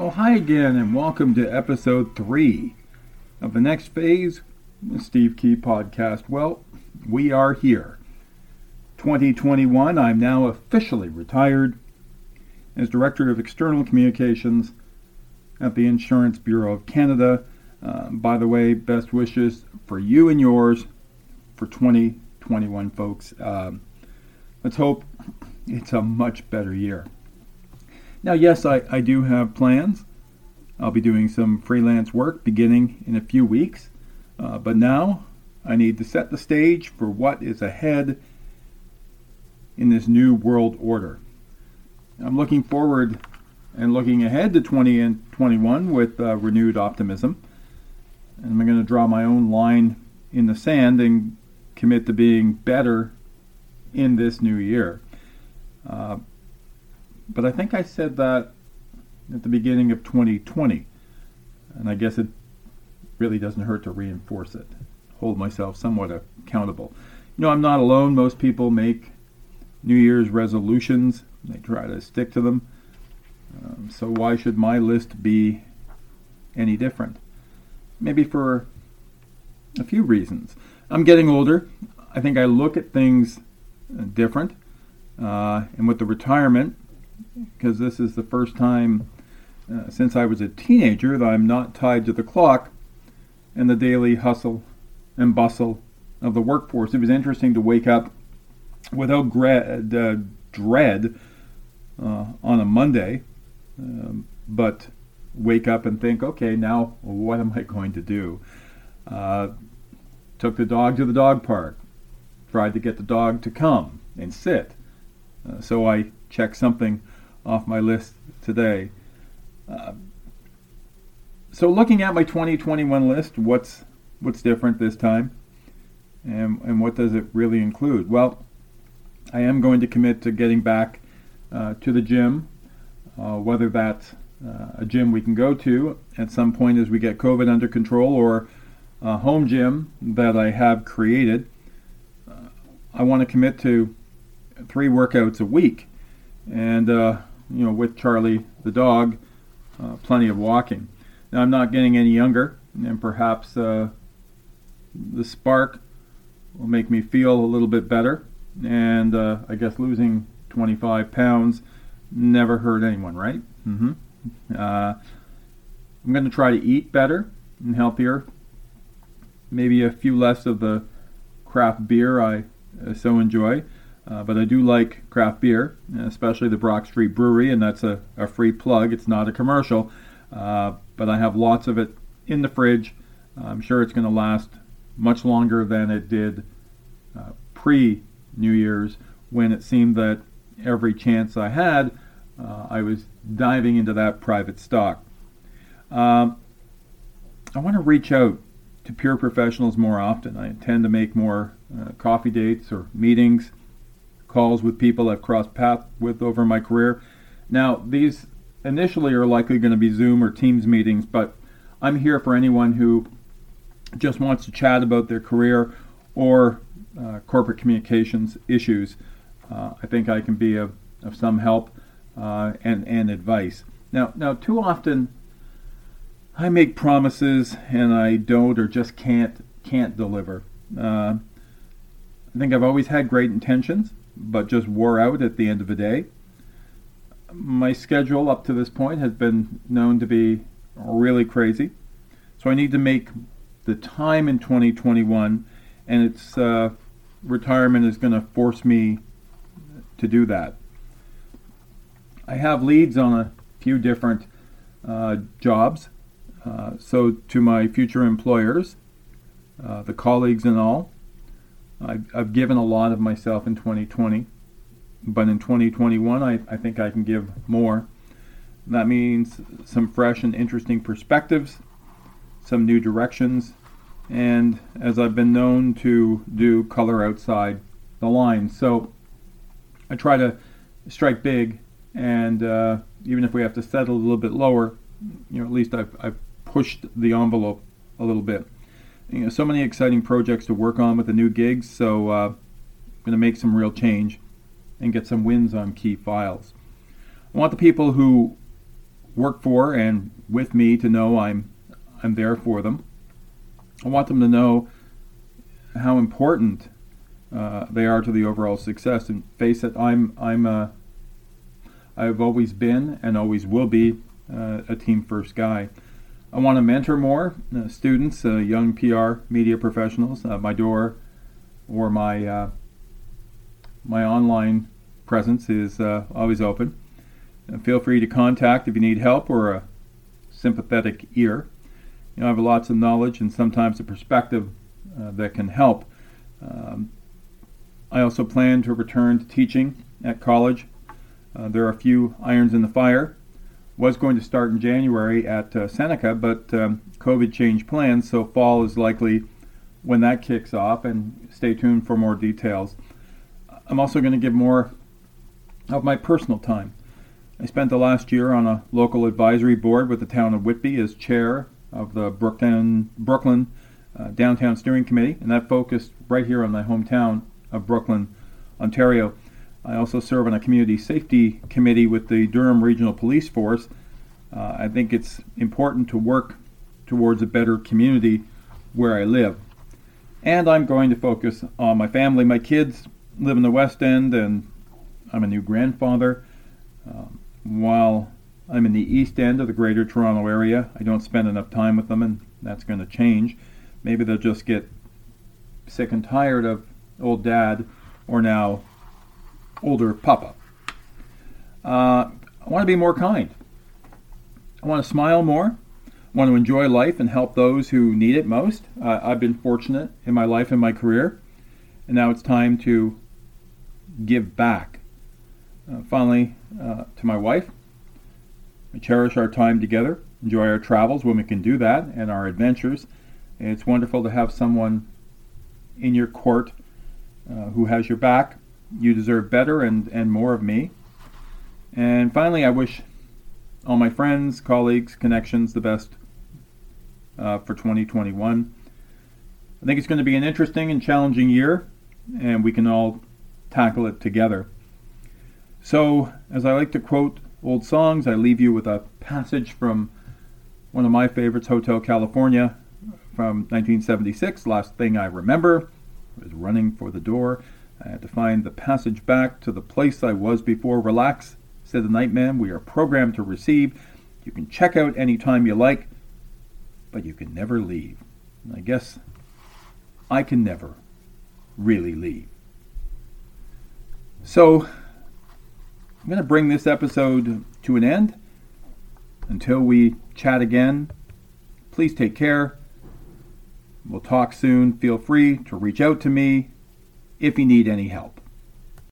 Well, hi again, and welcome to episode three of the next phase, the Steve Kee podcast. Well, we are here. 2021, I'm now officially retired as Director of External Communications at the Insurance Bureau of Canada. Uh, by the way, best wishes for you and yours for 2021, folks. Um, let's hope it's a much better year. Now, yes, I, I do have plans. I'll be doing some freelance work beginning in a few weeks. Uh, but now I need to set the stage for what is ahead in this new world order. I'm looking forward and looking ahead to 2021 with uh, renewed optimism. And I'm going to draw my own line in the sand and commit to being better in this new year. Uh, but I think I said that at the beginning of 2020, and I guess it really doesn't hurt to reinforce it, hold myself somewhat accountable. You know, I'm not alone. Most people make New Year's resolutions, they try to stick to them. Um, so, why should my list be any different? Maybe for a few reasons. I'm getting older. I think I look at things different. Uh, and with the retirement, because this is the first time uh, since I was a teenager that I'm not tied to the clock and the daily hustle and bustle of the workforce. It was interesting to wake up without dread, uh, dread uh, on a Monday, um, but wake up and think, okay, now what am I going to do? Uh, took the dog to the dog park, tried to get the dog to come and sit. Uh, so I checked something off my list today. Uh, so looking at my 2021 list, what's what's different this time, and and what does it really include? Well, I am going to commit to getting back uh, to the gym, uh, whether that's uh, a gym we can go to at some point as we get COVID under control, or a home gym that I have created. Uh, I want to commit to three workouts a week, and uh, you know, with Charlie the dog, uh, plenty of walking. Now I'm not getting any younger, and perhaps uh, the spark will make me feel a little bit better. And uh, I guess losing 25 pounds never hurt anyone, right? Mm-hmm. Uh, I'm going to try to eat better and healthier. Maybe a few less of the craft beer I so enjoy. Uh, but I do like craft beer, especially the Brock Street Brewery, and that's a, a free plug. It's not a commercial, uh, but I have lots of it in the fridge. I'm sure it's going to last much longer than it did uh, pre New Year's when it seemed that every chance I had, uh, I was diving into that private stock. Um, I want to reach out to peer professionals more often. I intend to make more uh, coffee dates or meetings calls with people I've crossed paths with over my career. Now, these initially are likely going to be Zoom or Teams meetings, but I'm here for anyone who just wants to chat about their career or uh, corporate communications issues. Uh, I think I can be of, of some help uh, and, and advice. Now, now, too often I make promises and I don't or just can't can't deliver. Uh, I think I've always had great intentions, but just wore out at the end of the day. My schedule up to this point has been known to be really crazy, so I need to make the time in 2021, and its uh, retirement is going to force me to do that. I have leads on a few different uh, jobs, uh, so to my future employers, uh, the colleagues and all, I've, I've given a lot of myself in 2020, but in 2021, I, I think I can give more. That means some fresh and interesting perspectives, some new directions, and as I've been known to do, color outside the lines. So I try to strike big, and uh, even if we have to settle a little bit lower, you know, at least I've, I've pushed the envelope a little bit you know, so many exciting projects to work on with the new gigs. So uh, I'm going to make some real change and get some wins on key files. I want the people who work for and with me to know I'm I'm there for them. I want them to know how important uh, they are to the overall success. And face it, I'm I'm a I've always been and always will be uh, a team first guy. I want to mentor more uh, students, uh, young PR media professionals. Uh, my door or my uh, my online presence is always open. feel free to contact if you need help or a sympathetic ear. You know, I have lots of knowledge and sometimes a perspective that can help. Um, I also plan to return to teaching at college. Uh, there are a few irons in the fire. Was going to start in January at uh, Seneca, but um, COVID changed plans, so fall is likely when that kicks off, and stay tuned for more details. I'm also going to give more of my personal time. I spent the last year on a local advisory board with the town of Whitby as chair of the Brooklin, Brooklin uh, Downtown Steering Committee, and that focused right here on my hometown of Brooklin, Ontario. I also serve on a community safety committee with the Durham Regional Police Force. Uh, I think it's important to work towards a better community where I live. And I'm going to focus on my family. My kids live in the West End, and I'm a new grandfather. Um, while I'm in the East End of the Greater Toronto Area, I don't spend enough time with them, and that's going to change. Maybe they'll just get sick and tired of old dad, or now older papa. Uh, I want to be more kind. I want to smile more. I want to enjoy life and help those who need it most. Uh, I've been fortunate in my life and my career, and now it's time to give back. Uh, finally, uh, to my wife, I cherish our time together, enjoy our travels when we can do that, and our adventures. It's wonderful to have someone in your court uh, who has your back. You deserve better and, and more of me. And finally, I wish all my friends, colleagues, connections the best uh, for 2021. I think it's going to be an interesting and challenging year, and we can all tackle it together. So, as I like to quote old songs, I leave you with a passage from one of my favorites, Hotel California, from 1976, Last Thing I Remember was running for the door. I had to find the passage back to the place I was before. Relax, said the nightman. We are programmed to receive. You can check out any time you like, but you can never leave. And I guess I can never really leave. So, I'm going to bring this episode to an end. Until we chat again, please take care We'll talk soon. Feel free to reach out to me if you need any help.